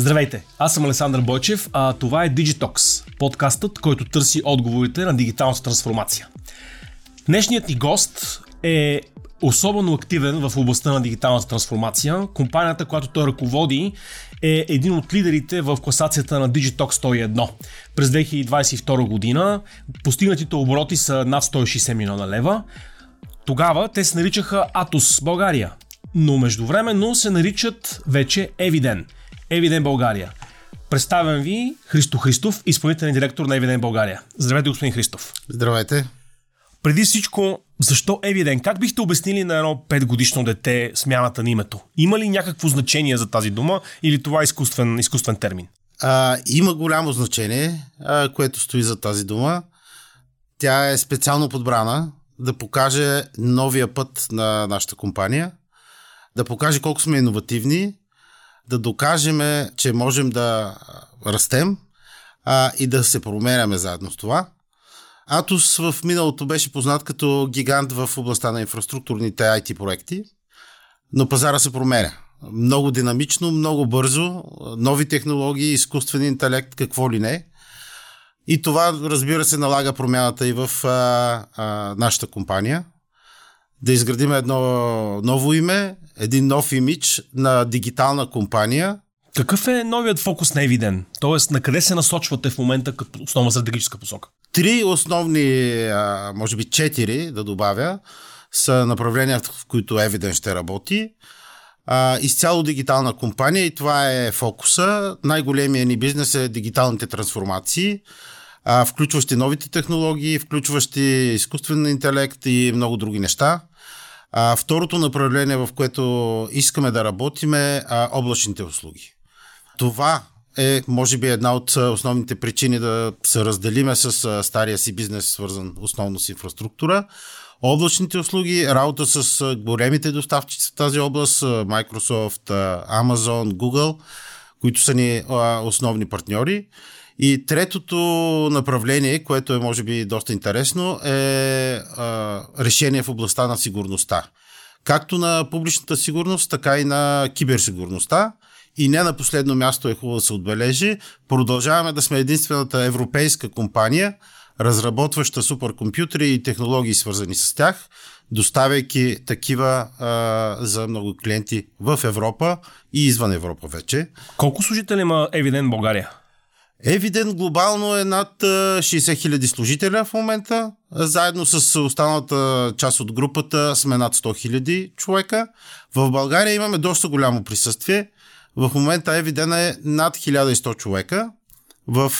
Здравейте, аз съм Александър Бойчев, а това е Digitox, подкастът, който търси отговорите на дигиталната трансформация. Днешният ни гост е особено активен в областта на дигиталната трансформация. Компанията, която той ръководи, е един от лидерите в класацията на Digitox 101. През 2022 година постигнатите обороти са над 160 милиона лева. Тогава те се наричаха Atos България, но междувременно се наричат вече Eviden – Евиден България. Представям ви Христо Христов, изпълнителен директор на Евиден България. Здравейте, господин Христов. Здравейте. Преди всичко, защо Евиден? Как бихте обяснили на едно 5 годишно дете смяната на името? Има ли някакво значение за тази дума или това е изкуствен, изкуствен термин? А, има голямо значение, а, което стои за тази дума. Тя е специално подбрана да покаже новия път на нашата компания, да покаже колко сме иновативни да докажем, че можем да растем а, и да се променяме заедно с това. Атос в миналото беше познат като гигант в областта на инфраструктурните IT проекти, но пазара се променя. Много динамично, много бързо, нови технологии, изкуствен интелект, какво ли не. И това, разбира се, налага промяната и в а, а, нашата компания. Да изградим едно ново име, един нов имидж на дигитална компания. Какъв е новият фокус на Евиден? Тоест, на къде се насочвате в момента като основна стратегическа посока? Три основни, може би четири, да добавя, са направления, в които Евиден ще работи. изцяло дигитална компания и това е фокуса. Най-големия ни бизнес е дигиталните трансформации, включващи новите технологии, включващи изкуствен интелект и много други неща. А, второто направление, в което искаме да работим е а, облачните услуги. Това е, може би, една от основните причини да се разделиме с а, стария си бизнес, свързан основно с инфраструктура. Облачните услуги, работа с големите доставчици в тази област, Microsoft, Amazon, Google, които са ни а, основни партньори. И третото направление, което е може би доста интересно, е а, решение в областта на сигурността. Както на публичната сигурност, така и на киберсигурността. И не на последно място е хубаво да се отбележи. Продължаваме да сме единствената европейска компания, разработваща суперкомпютри и технологии свързани с тях, доставяйки такива а, за много клиенти в Европа и извън Европа вече. Колко служители има Евиден България? Евиден глобално е над 60 хиляди служителя в момента. Заедно с останалата част от групата сме над 100 хиляди човека. В България имаме доста голямо присъствие. В момента Евиден е над 1100 човека в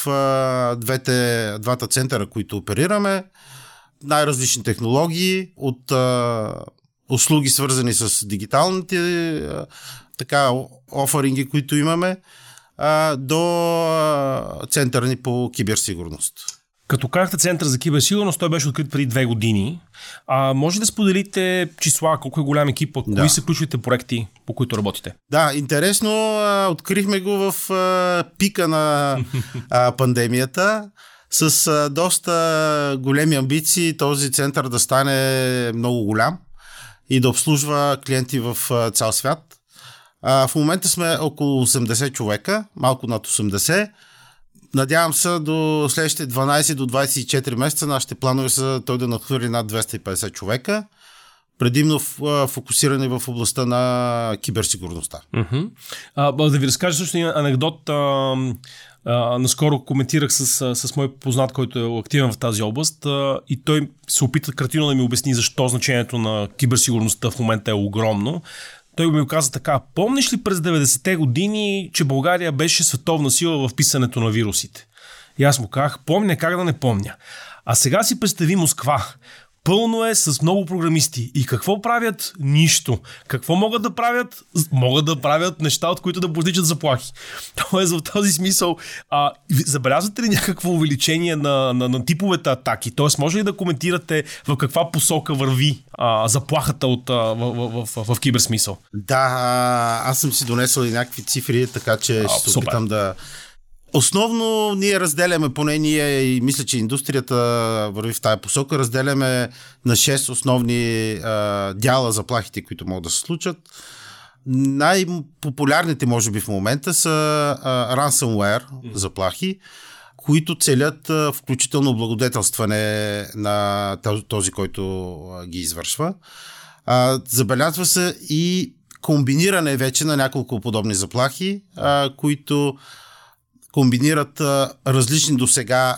двете, двата центъра, които оперираме. Най-различни технологии от услуги свързани с дигиталните така, оферинги, които имаме а, до центъра ни по киберсигурност. Като казахте Център за киберсигурност, той беше открит преди две години. А, може да споделите числа, колко е голям екип, да. кои са ключовите проекти, по които работите? Да, интересно. Открихме го в а, пика на а, пандемията с а, доста големи амбиции този център да стане много голям и да обслужва клиенти в а, цял свят. А, в момента сме около 80 човека, малко над 80. Надявам се до следващите 12 до 24 месеца нашите планове са той да нахвърли над 250 човека предимно фокусиране в областта на киберсигурността. Uh-huh. А, да ви разкажа също един анекдот. А, а, наскоро коментирах с, с мой познат, който е активен в тази област а, и той се опита кратино да ми обясни защо значението на киберсигурността в момента е огромно. Той ми каза така, помниш ли през 90-те години, че България беше световна сила в писането на вирусите? И аз му казах, помня как да не помня. А сега си представи Москва. Пълно е с много програмисти. И какво правят? Нищо. Какво могат да правят? Могат да правят неща, от които да потичат заплахи. Тоест, в този смисъл, а, забелязвате ли някакво увеличение на, на, на типовете атаки? Тоест, може ли да коментирате в каква посока върви а, заплахата от, а, в, в, в, в, киберсмисъл? Да, аз съм си донесъл и някакви цифри, така че а, ще се опитам да Основно ние разделяме, поне ние и мисля, че индустрията върви в тая посока, разделяме на 6 основни а, дяла заплахите, които могат да се случат. най-популярните, може би в момента, са а, ransomware заплахи, които целят а, включително благодетелстване на този, който а, ги извършва. А, забелязва се и комбиниране вече на няколко подобни заплахи, а, които комбинират а, различни до сега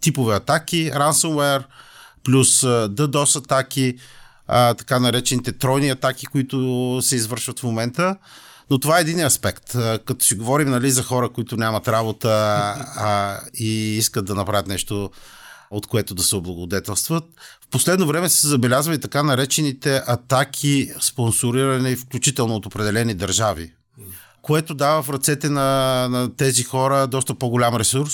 типове атаки, ransomware, плюс а, DDoS атаки, а, така наречените тройни атаки, които се извършват в момента. Но това е един аспект. Като си говорим нали, за хора, които нямат работа а, и искат да направят нещо, от което да се облагодетелстват. В последно време се забелязва и така наречените атаки, спонсорирани включително от определени държави, което дава в ръцете на, на тези хора доста по-голям ресурс,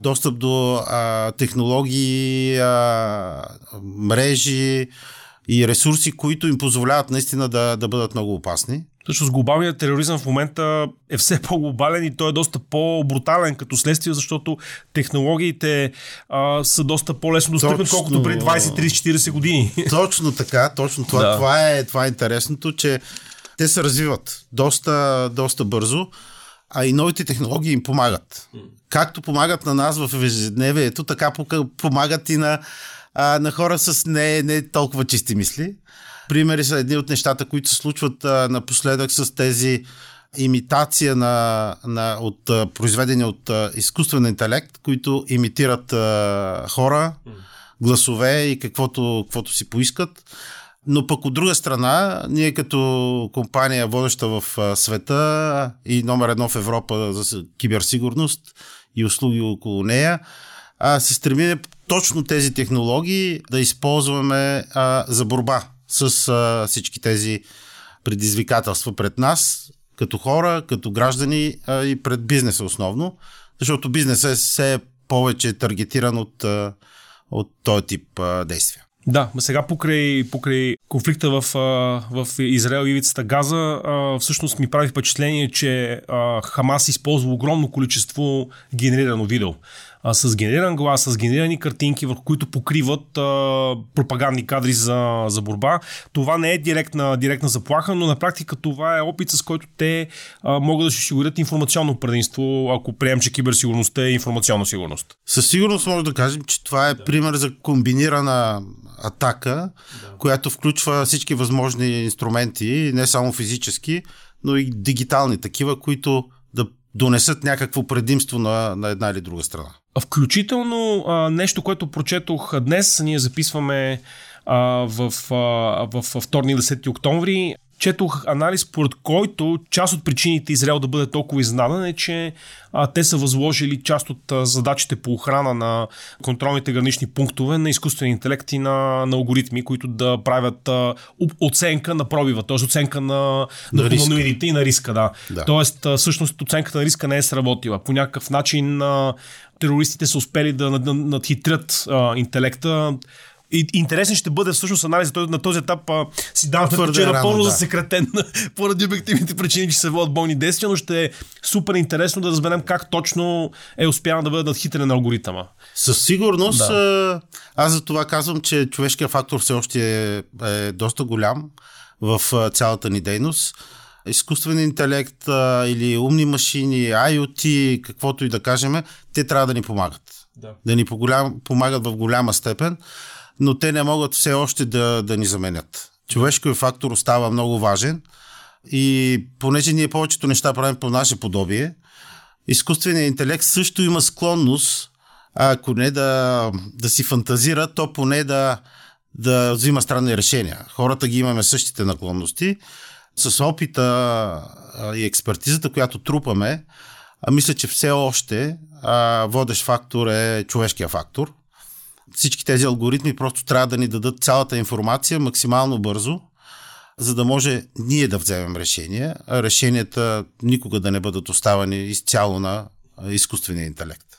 достъп до а, технологии, а, мрежи, и ресурси, които им позволяват наистина да, да бъдат много опасни. Също с глобалният тероризъм в момента е все по-глобален и той е доста по-брутален като следствие, защото технологиите а, са доста по-лесно достъпни, колкото преди 20, 30, 40 години. Точно така, точно това, да. това, е, това е интересното, че те се развиват доста, доста бързо, а и новите технологии им помагат. Както помагат на нас в ежедневието, така помагат и на а, на хора с не, не толкова чисти мисли. Примери са едни от нещата, които се случват а, напоследък с тези имитация на, на, от а, произведени от а, изкуствен интелект, които имитират а, хора, гласове и каквото, каквото си поискат. Но пък от друга страна, ние като компания водеща в света и номер едно в Европа за киберсигурност и услуги около нея, а, се стремим точно тези технологии да използваме а, за борба с а, всички тези предизвикателства пред нас, като хора, като граждани а, и пред бизнеса основно, защото бизнесът е все повече таргетиран от, от този тип а, действия. Да, сега покрай, покрай конфликта в, в Израел и ивицата Газа, всъщност ми прави впечатление, че Хамас използва огромно количество генерирано видео а, с генериран глас, с генерирани картинки, върху които покриват а, пропагандни кадри за, за борба. Това не е директна, директна заплаха, но на практика това е опит, с който те а, могат да се осигурят информационно предимство, ако приемем, че киберсигурността е информационна сигурност. Със сигурност може да кажем, че това е да. пример за комбинирана атака, да. която включва всички възможни инструменти, не само физически, но и дигитални такива, които да донесат някакво предимство на, на една или друга страна. Включително а, нещо, което прочетох днес, ние записваме а, в, а, в вторник 10 октомври, четох анализ, според който част от причините Израел да бъде толкова изненадан е, че а, те са възложили част от а, задачите по охрана на контролните гранични пунктове на изкуствен интелект и на, на алгоритми, които да правят а, оценка на пробива, т.е. оценка на, на, на хуманоидите и на риска. Да. Да. Тоест, а, всъщност оценката на риска не е сработила. По някакъв начин а, терористите са успели да надхитрят а, интелекта. И, интересен ще бъде всъщност анализ на този етап. А, си давам сметка, че е напълно да. засекретен поради обективните причини, че се водят болни действия, но ще е супер интересно да разберем как точно е успял да бъде надхитрен алгоритъма. Със сигурност. Да. Аз за това казвам, че човешкият фактор все още е, е доста голям в цялата ни дейност изкуствен интелект а, или умни машини, IoT, каквото и да кажем, те трябва да ни помагат. Да, да ни поголям, помагат в голяма степен, но те не могат все още да, да ни заменят. Човешкият фактор остава много важен и понеже ние повечето неща правим по наше подобие, изкуственият интелект също има склонност, ако не да, да си фантазира, то поне да, да взима странни решения. Хората ги имаме същите наклонности с опита и експертизата, която трупаме, мисля, че все още водещ фактор е човешкия фактор. Всички тези алгоритми просто трябва да ни дадат цялата информация максимално бързо, за да може ние да вземем решения, а решенията никога да не бъдат оставани изцяло на изкуствения интелект.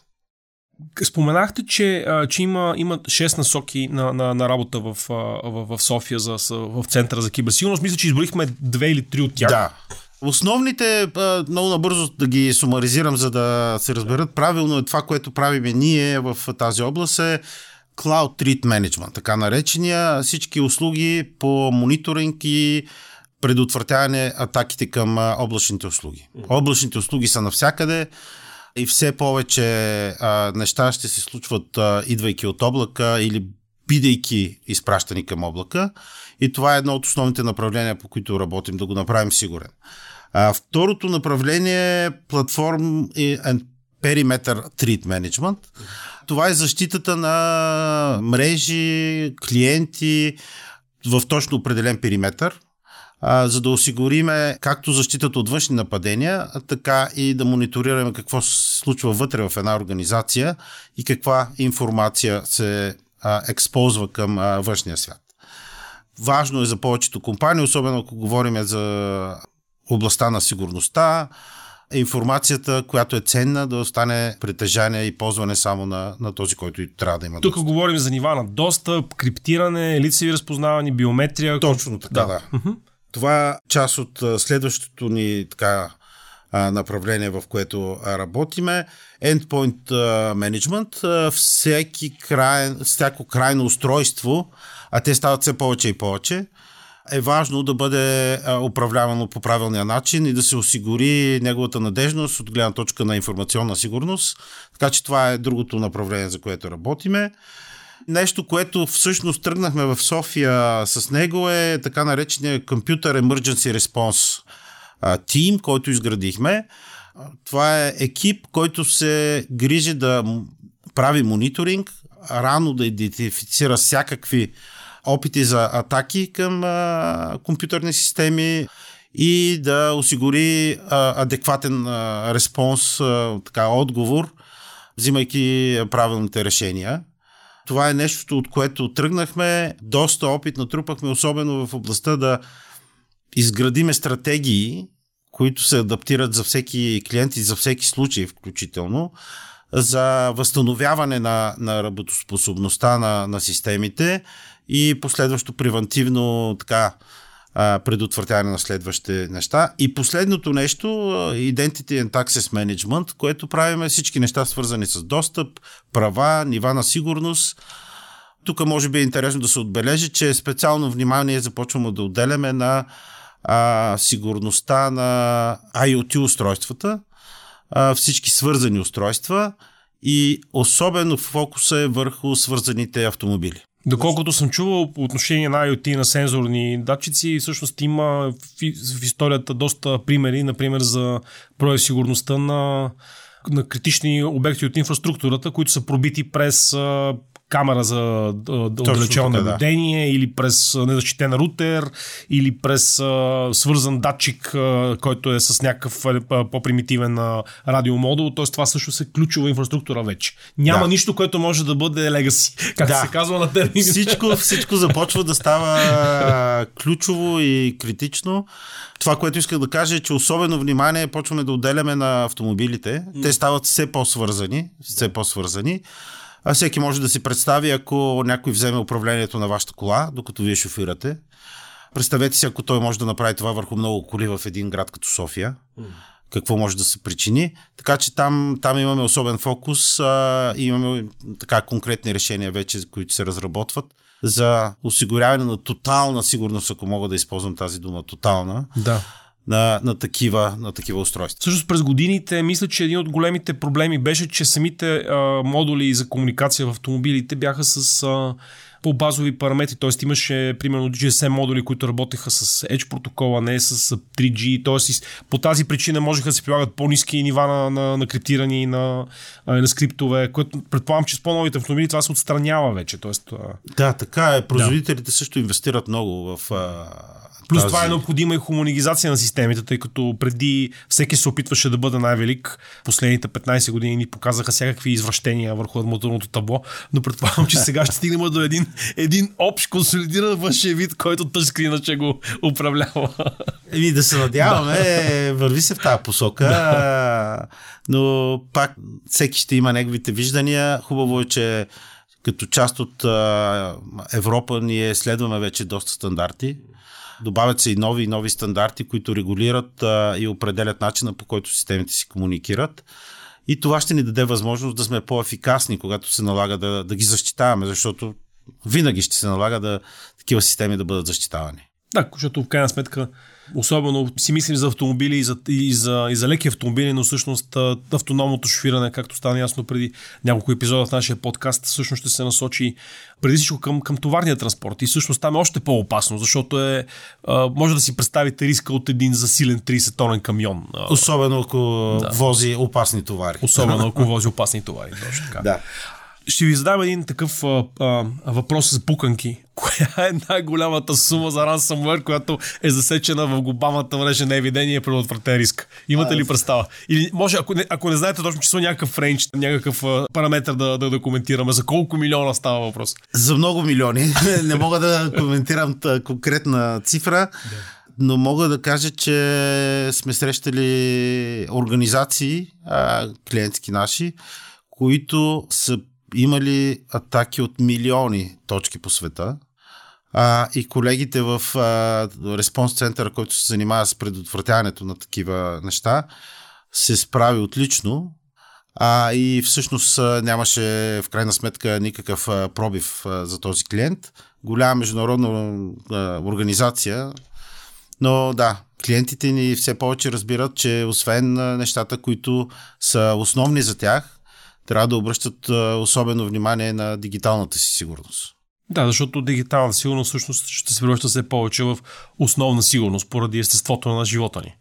Споменахте, че, че има, има 6 насоки на, на, на работа в, в, в София за, в Центъра за киберсигурност. Мисля, че изброихме две или три от тях. Да. Основните, много набързо да ги сумаризирам, за да се разберат правилно, е това, което правиме ние в тази област е Cloud Treat Management, така наречения. Всички услуги по мониторинг и предотвратяване атаките към облачните услуги. Облачните услуги са навсякъде и все повече а, неща ще се случват а, идвайки от облака или бидейки изпращани към облака. И това е едно от основните направления, по които работим, да го направим сигурен. А, второто направление е платформ and Perimeter Treat Management. Това е защитата на мрежи, клиенти в точно определен периметър, а, за да осигуриме както защитата от външни нападения, така и да мониторираме какво се случва вътре в една организация и каква информация се а, експозва към а, външния свят. Важно е за повечето компании, особено ако говорим за областта на сигурността, информацията, която е ценна, да остане притежание и ползване само на, на този, който и трябва да има. Тук достъп. говорим за нива на достъп, криптиране, лицеви разпознаване, биометрия. Точно така, да. да. Това е част от следващото ни така направление, в което работиме. Endpoint Management. Всеки край, всяко крайно устройство, а те стават все повече и повече, е важно да бъде управлявано по правилния начин и да се осигури неговата надежност от гледна точка на информационна сигурност. Така че това е другото направление, за което работиме. Нещо, което всъщност тръгнахме в София с него е така наречения Computer Emergency Response Team, който изградихме. Това е екип, който се грижи да прави мониторинг, рано да идентифицира всякакви опити за атаки към а, компютърни системи и да осигури а, адекватен а, респонс, а, така, отговор, взимайки правилните решения. Това е нещото, от което тръгнахме. Доста опит натрупахме, особено в областта да изградиме стратегии, които се адаптират за всеки клиент и за всеки случай включително, за възстановяване на, на работоспособността на, на системите и последващо превентивно така предотвратяване на следващите неща. И последното нещо, Identity and Access Management, което правиме всички неща свързани с достъп, права, нива на сигурност. Тук може би е интересно да се отбележи, че специално внимание започваме да отделяме на а, сигурността на IoT устройствата, а, всички свързани устройства и особено фокуса е върху свързаните автомобили. Доколкото съм чувал по отношение на IoT на сензорни датчици, всъщност има в, историята доста примери, например за прояв сигурността на, на критични обекти от инфраструктурата, които са пробити през камера за отдалечено наблюдение, да. или през незащитен рутер, или през а, свързан датчик, а, който е с някакъв а, по-примитивен а, радиомодул. Тоест това също се ключова инфраструктура вече. Няма да. нищо, което може да бъде легаси, как да. се казва на термин. Всичко, всичко започва да става ключово и критично. Това, което исках да кажа е, че особено внимание почваме да отделяме на автомобилите. Те стават все по-свързани, все по-свързани. А всеки може да си представи, ако някой вземе управлението на вашата кола, докато вие шофирате. Представете си, ако той може да направи това върху много коли в един град като София. Какво може да се причини. Така че там, там имаме особен фокус а, и имаме така конкретни решения вече, които се разработват за осигуряване на тотална сигурност, ако мога да използвам тази дума, тотална. Да на, на, такива, на такива устройства. Също през годините, мисля, че един от големите проблеми беше, че самите а, модули за комуникация в автомобилите бяха с а, по-базови параметри, т.е. имаше примерно GSM модули, които работеха с Edge протокола, не с 3G, т.е. по тази причина можеха да се прилагат по-низки нива на, на, на криптирани на, на скриптове, което предполагам, че с по-новите автомобили това се отстранява вече. Тоест, да, така е. Производителите да. също инвестират много в Плюс тази... това е необходима и хуманизация на системите, тъй като преди всеки се опитваше да бъде най-велик. Последните 15 години ни показаха всякакви извращения върху моторното табло, но предполагам, че сега ще стигнем до един, един общ консолидиран външен вид, който тъжскрина, че го управлява. Еми да се надяваме, да. върви се в тази посока, да. но пак всеки ще има неговите виждания. Хубаво е, че като част от а, Европа ние следваме вече доста стандарти. Добавят се и нови и нови стандарти, които регулират а, и определят начина по който системите си комуникират. И това ще ни даде възможност да сме по-ефикасни, когато се налага да, да ги защитаваме, защото винаги ще се налага да такива системи да бъдат защитавани. Да, защото в крайна сметка Особено си мислим за автомобили и за, и за, и за леки автомобили, но всъщност автономното шофиране, както стана ясно преди няколко епизода в нашия подкаст, всъщност ще се насочи преди всичко към, към товарния транспорт. И всъщност там е още по-опасно, защото е, а, може да си представите риска от един засилен 30-тонен камион. Особено ако да. вози опасни товари. Особено ако вози опасни товари. Точно така. Да. Ще ви задам един такъв а, а, въпрос за пуканки. Коя е най-голямата сума за ransomware, която е засечена в глобалната мрежа на евидение предотвратен риск? Имате а, ли представа? Или може, ако не, ако не знаете точно число, някакъв рейндж, някакъв а, параметр да, да, да коментираме, за колко милиона става въпрос? За много милиони. не мога да коментирам конкретна цифра. Да но мога да кажа, че сме срещали организации, а, клиентски наши, които са имали атаки от милиони точки по света. А, и колегите в Респонс центъра, който се занимава с предотвратяването на такива неща, се справи отлично. А, и всъщност нямаше в крайна сметка никакъв пробив за този клиент. Голяма международна организация. Но да, клиентите ни все повече разбират, че освен нещата, които са основни за тях, трябва да обръщат особено внимание на дигиталната си сигурност. Да, защото дигитална сигурност всъщност ще се превръща все повече в основна сигурност поради естеството на живота ни.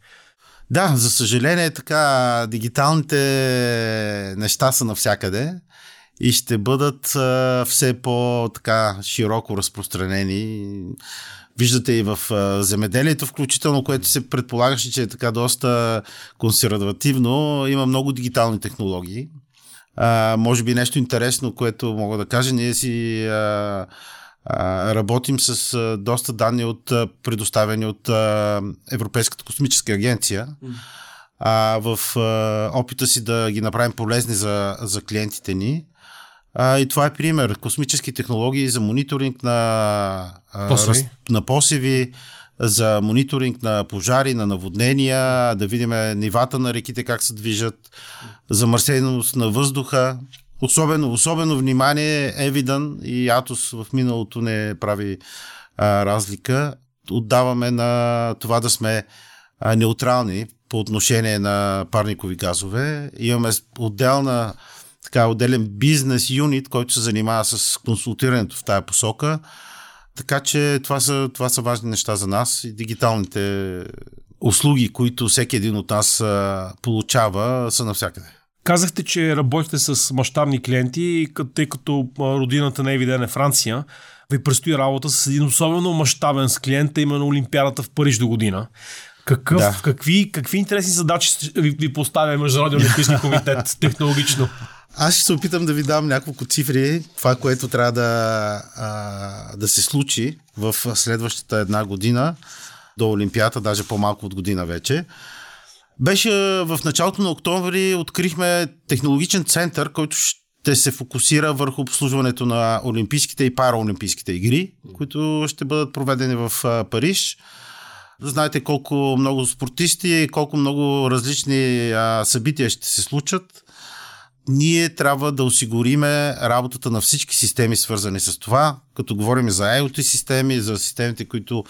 Да, за съжаление така дигиталните неща са навсякъде и ще бъдат а, все по-така широко разпространени. Виждате и в а, земеделието, включително, което се предполагаше, че е така доста консервативно, има много дигитални технологии. А, може би нещо интересно, което мога да кажа, ние си а, а, работим с а, доста данни от а, предоставени от а, Европейската космическа агенция. А, в а, опита си да ги направим полезни за, за клиентите ни. А, и това е пример. Космически технологии за мониторинг на, посеви. Раз, на посеви, за мониторинг на пожари, на наводнения, да видим нивата на реките как се движат, замърсеност на въздуха. Особено, особено внимание Евидан и Атос в миналото не прави а, разлика. Отдаваме на това да сме а, неутрални по отношение на парникови газове. Имаме отделна така, отделен бизнес юнит, който се занимава с консултирането в тая посока. Така че това са, това са важни неща за нас и дигиталните услуги, които всеки един от нас получава, са навсякъде. Казахте, че работите с мащабни клиенти, тъй като родината на Евиден е Франция. Ви предстои работа с един особено мащабен с клиента, именно Олимпиадата в Париж до година. Какъв, да. какви, какви интересни задачи ви, ви поставя Международния олимпийски комитет технологично? Аз ще се опитам да ви дам няколко цифри, това, което трябва да, да се случи в следващата една година до Олимпиада, даже по-малко от година вече. Беше в началото на октомври открихме технологичен център, който ще се фокусира върху обслужването на Олимпийските и параолимпийските игри, които ще бъдат проведени в Париж. Знаете колко много спортисти колко много различни събития ще се случат ние трябва да осигуриме работата на всички системи, свързани с това, като говорим за IoT системи, за системите, които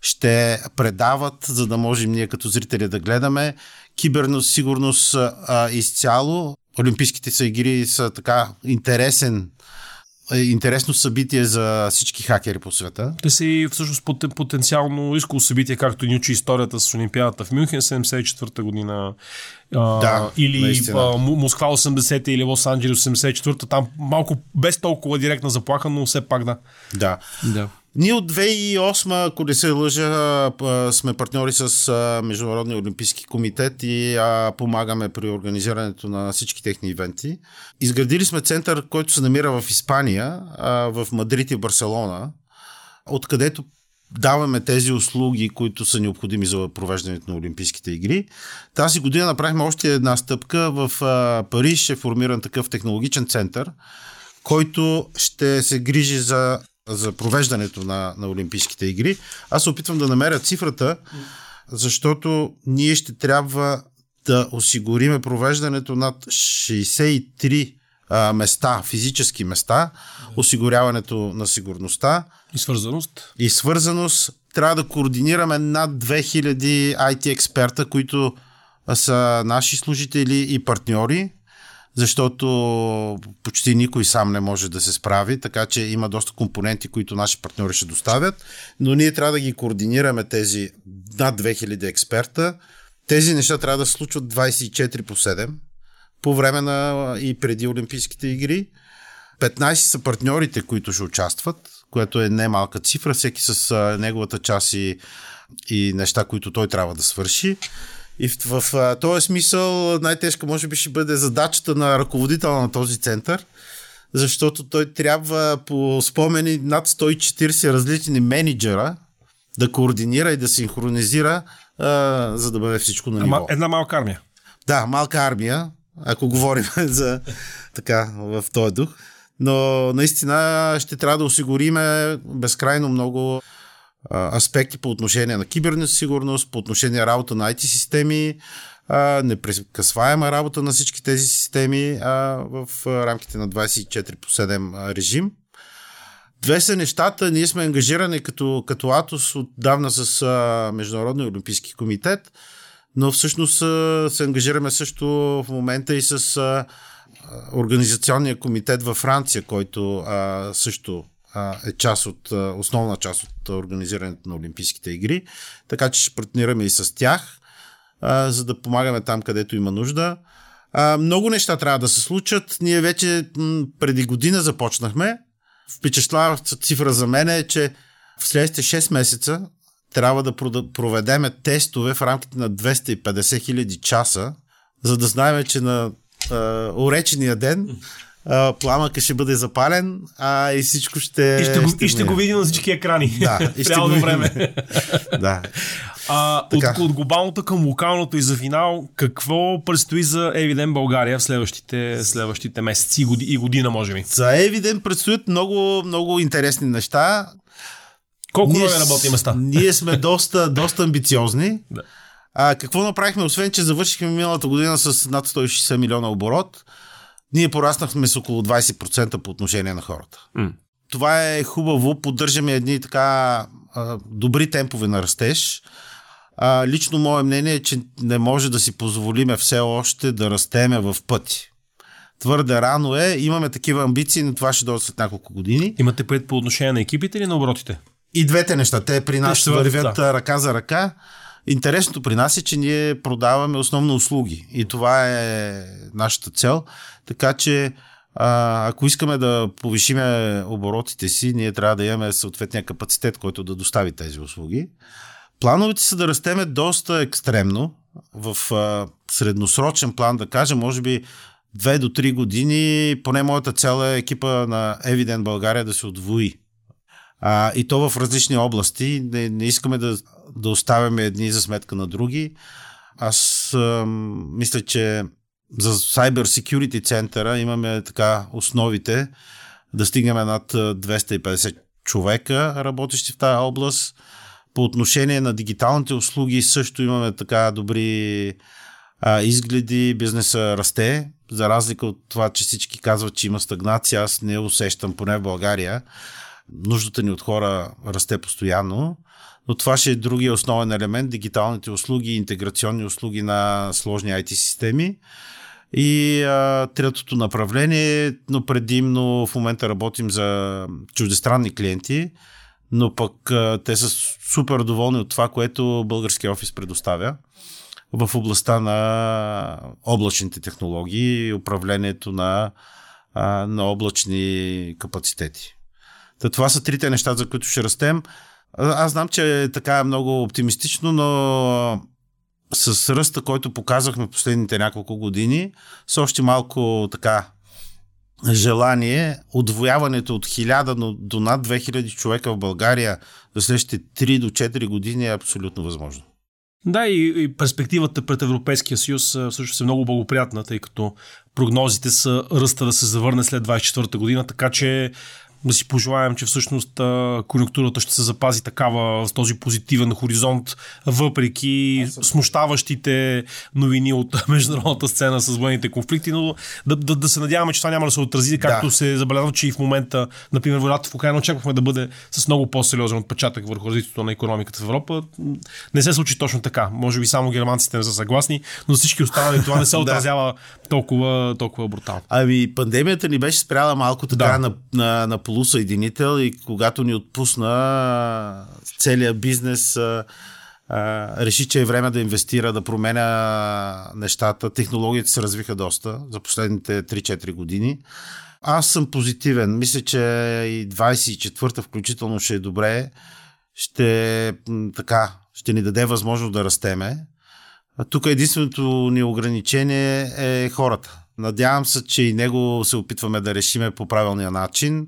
ще предават, за да можем ние като зрители да гледаме. Киберност, сигурност а, изцяло. Олимпийските са игри са така интересен интересно събитие за всички хакери по света. Те са и всъщност потенциално искало събитие, както ни учи историята с Олимпиадата в Мюнхен 74-та година. Да, или а, Москва 80-та или Лос Анджелес 84-та. Там малко без толкова директна заплаха, но все пак да. Да. да. Ние от 2008, ако не се лъжа, сме партньори с Международния олимпийски комитет и помагаме при организирането на всички техни ивенти. Изградили сме център, който се намира в Испания, в Мадрид и Барселона, откъдето даваме тези услуги, които са необходими за провеждането на Олимпийските игри. Тази година направихме още една стъпка. В Париж е формиран такъв технологичен център, който ще се грижи за за провеждането на, на Олимпийските игри. Аз се опитвам да намеря цифрата, защото ние ще трябва да осигуриме провеждането над 63 а, места, физически места, осигуряването на сигурността. И свързаност. И свързаност. Трябва да координираме над 2000 IT експерта, които са наши служители и партньори, защото почти никой сам не може да се справи, така че има доста компоненти, които наши партньори ще доставят, но ние трябва да ги координираме тези над 2000 експерта. Тези неща трябва да случват 24 по 7 по време на и преди Олимпийските игри. 15 са партньорите, които ще участват, което е немалка цифра, всеки с неговата част и, и неща, които той трябва да свърши. И в, в, в този смисъл най-тежка може би ще бъде задачата на ръководителя на този център, защото той трябва по спомени над 140 различни менеджера да координира и да синхронизира, а, за да бъде всичко на ниво. Една малка армия. Да, малка армия, ако говорим за така в този дух. Но наистина ще трябва да осигуриме безкрайно много аспекти по отношение на киберна сигурност, по отношение на работа на IT системи, непрекъсваема работа на всички тези системи в рамките на 24 по 7 режим. Две са нещата. Ние сме ангажирани като, като Атос отдавна с Международния олимпийски комитет, но всъщност се ангажираме също в момента и с Организационния комитет във Франция, който също е част от, основна част от организирането на Олимпийските игри. Така че ще партнираме и с тях, за да помагаме там, където има нужда. Много неща трябва да се случат. Ние вече преди година започнахме. Впечатляваща цифра за мен е, че в следващите 6 месеца трябва да проведеме тестове в рамките на 250 хиляди часа, за да знаем, че на уречения ден а, пламъка ще бъде запален, а и всичко ще. И ще го, ще, и ще го видим на всички екрани. Да, и ще го видим. време. да. А, от, от глобалното към локалното и за финал, какво предстои за Евиден България в следващите, следващите месеци и, годи, и година, може би? За Евиден предстоят много, много интересни неща. Колко нови работни места? Ние сме доста, доста амбициозни. Да. А, какво направихме, освен че завършихме миналата година с над 160 милиона оборот? Ние пораснахме с около 20% по отношение на хората. Mm. Това е хубаво, поддържаме едни така добри темпове на растеж. А, лично мое мнение е, че не може да си позволиме все още да растеме в пъти. Твърде рано е, имаме такива амбиции, но това ще дойде след няколко години. Имате пред по отношение на екипите или на оборотите? И двете неща. Те при нас вървят да. ръка за ръка. Интересното при нас е, че ние продаваме основно услуги и това е нашата цел. Така че ако искаме да повишиме оборотите си, ние трябва да имаме съответния капацитет, който да достави тези услуги. Плановете са да растеме доста екстремно. В средносрочен план, да кажем, може би 2 до 3 години, поне моята цел е екипа на Evident България да се отвои. А, и то в различни области. Не, не искаме да, да оставяме едни за сметка на други. Аз а, мисля, че за Cyber Security центъра имаме така основите да стигнем над 250 човека, работещи в тази област. По отношение на дигиталните услуги също имаме така добри а, изгледи, бизнеса расте, за разлика от това, че всички казват, че има стагнация, аз не усещам, поне в България. Нуждата ни от хора расте постоянно, но това ще е другия основен елемент, дигиталните услуги, интеграционни услуги на сложни IT системи. И а, третото направление, но предимно в момента работим за чуждестранни клиенти, но пък а, те са супер доволни от това, което българския офис предоставя в областта на облачните технологии и управлението на, а, на облачни капацитети. Та това са трите неща, за които ще растем. Аз знам, че е така много оптимистично, но с ръста, който показахме последните няколко години, с още малко така желание, отвояването от 1000 до над 2000 човека в България за следващите 3 до 4 години е абсолютно възможно. Да, и, и перспективата пред Европейския съюз всъщност е много благоприятна, тъй като прогнозите са ръста да се завърне след 24-та година, така че да си пожелаем, че всъщност конъюнктурата ще се запази такава с този позитивен хоризонт, въпреки смущаващите новини от международната сцена с военните конфликти, но да, да, да се надяваме, че това няма да се отрази, както да. се забелязва, че и в момента, например, войната в Украина очаквахме да бъде с много по-сериозен отпечатък върху развитието на економиката в Европа. Не се случи точно така. Може би само германците не са съгласни, но всички останали това не се отразява толкова, толкова брутално. Ами, пандемията ни беше спряла малко така да. на, на, на полусъединител и когато ни отпусна целият бизнес реши, че е време да инвестира, да променя нещата. Технологиите се развиха доста за последните 3-4 години. Аз съм позитивен. Мисля, че и 24-та включително ще е добре. Ще, така, ще ни даде възможност да растеме. Тук единственото ни ограничение е хората. Надявам се, че и него се опитваме да решиме по правилния начин.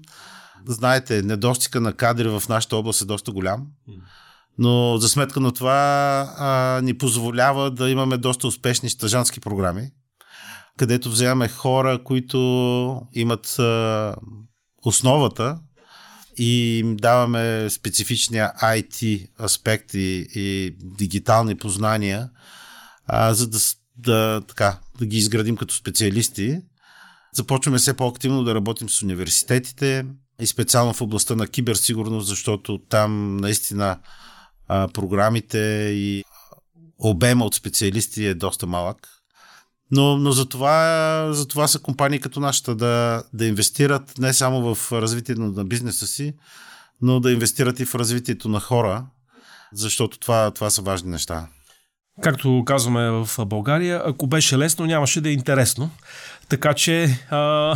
Знаете, недостига на кадри в нашата област е доста голям. Но за сметка на това а, ни позволява да имаме доста успешни стъжански програми, където вземаме хора, които имат а, основата и им даваме специфичния IT аспекти и дигитални познания, а, за да, да, така, да ги изградим като специалисти. Започваме все по-активно да работим с университетите и специално в областта на киберсигурност, защото там наистина а, програмите и обема от специалисти е доста малък. Но, но за, това, за това са компании като нашата да, да инвестират не само в развитието на бизнеса си, но да инвестират и в развитието на хора, защото това, това са важни неща. Както казваме в България, ако беше лесно, нямаше да е интересно. Така че а,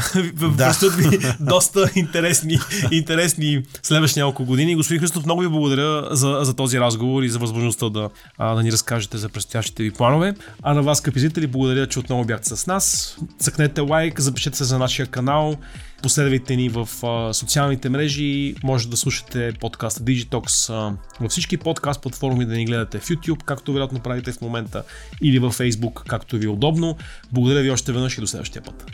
да. ви доста интересни, интересни следващи няколко години. Господин Христов, много ви благодаря за, за този разговор и за възможността да, а, да ни разкажете за предстоящите ви планове. А на вас, скъпи зрители, благодаря, че отново бяхте с нас. Цъкнете лайк, запишете се за нашия канал, последвайте ни в а, социалните мрежи, може да слушате подкаста Digitox а, във всички подкаст платформи, да ни гледате в YouTube, както вероятно правите в момента, или във Facebook, както ви е удобно. Благодаря ви още веднъж и до следващия път.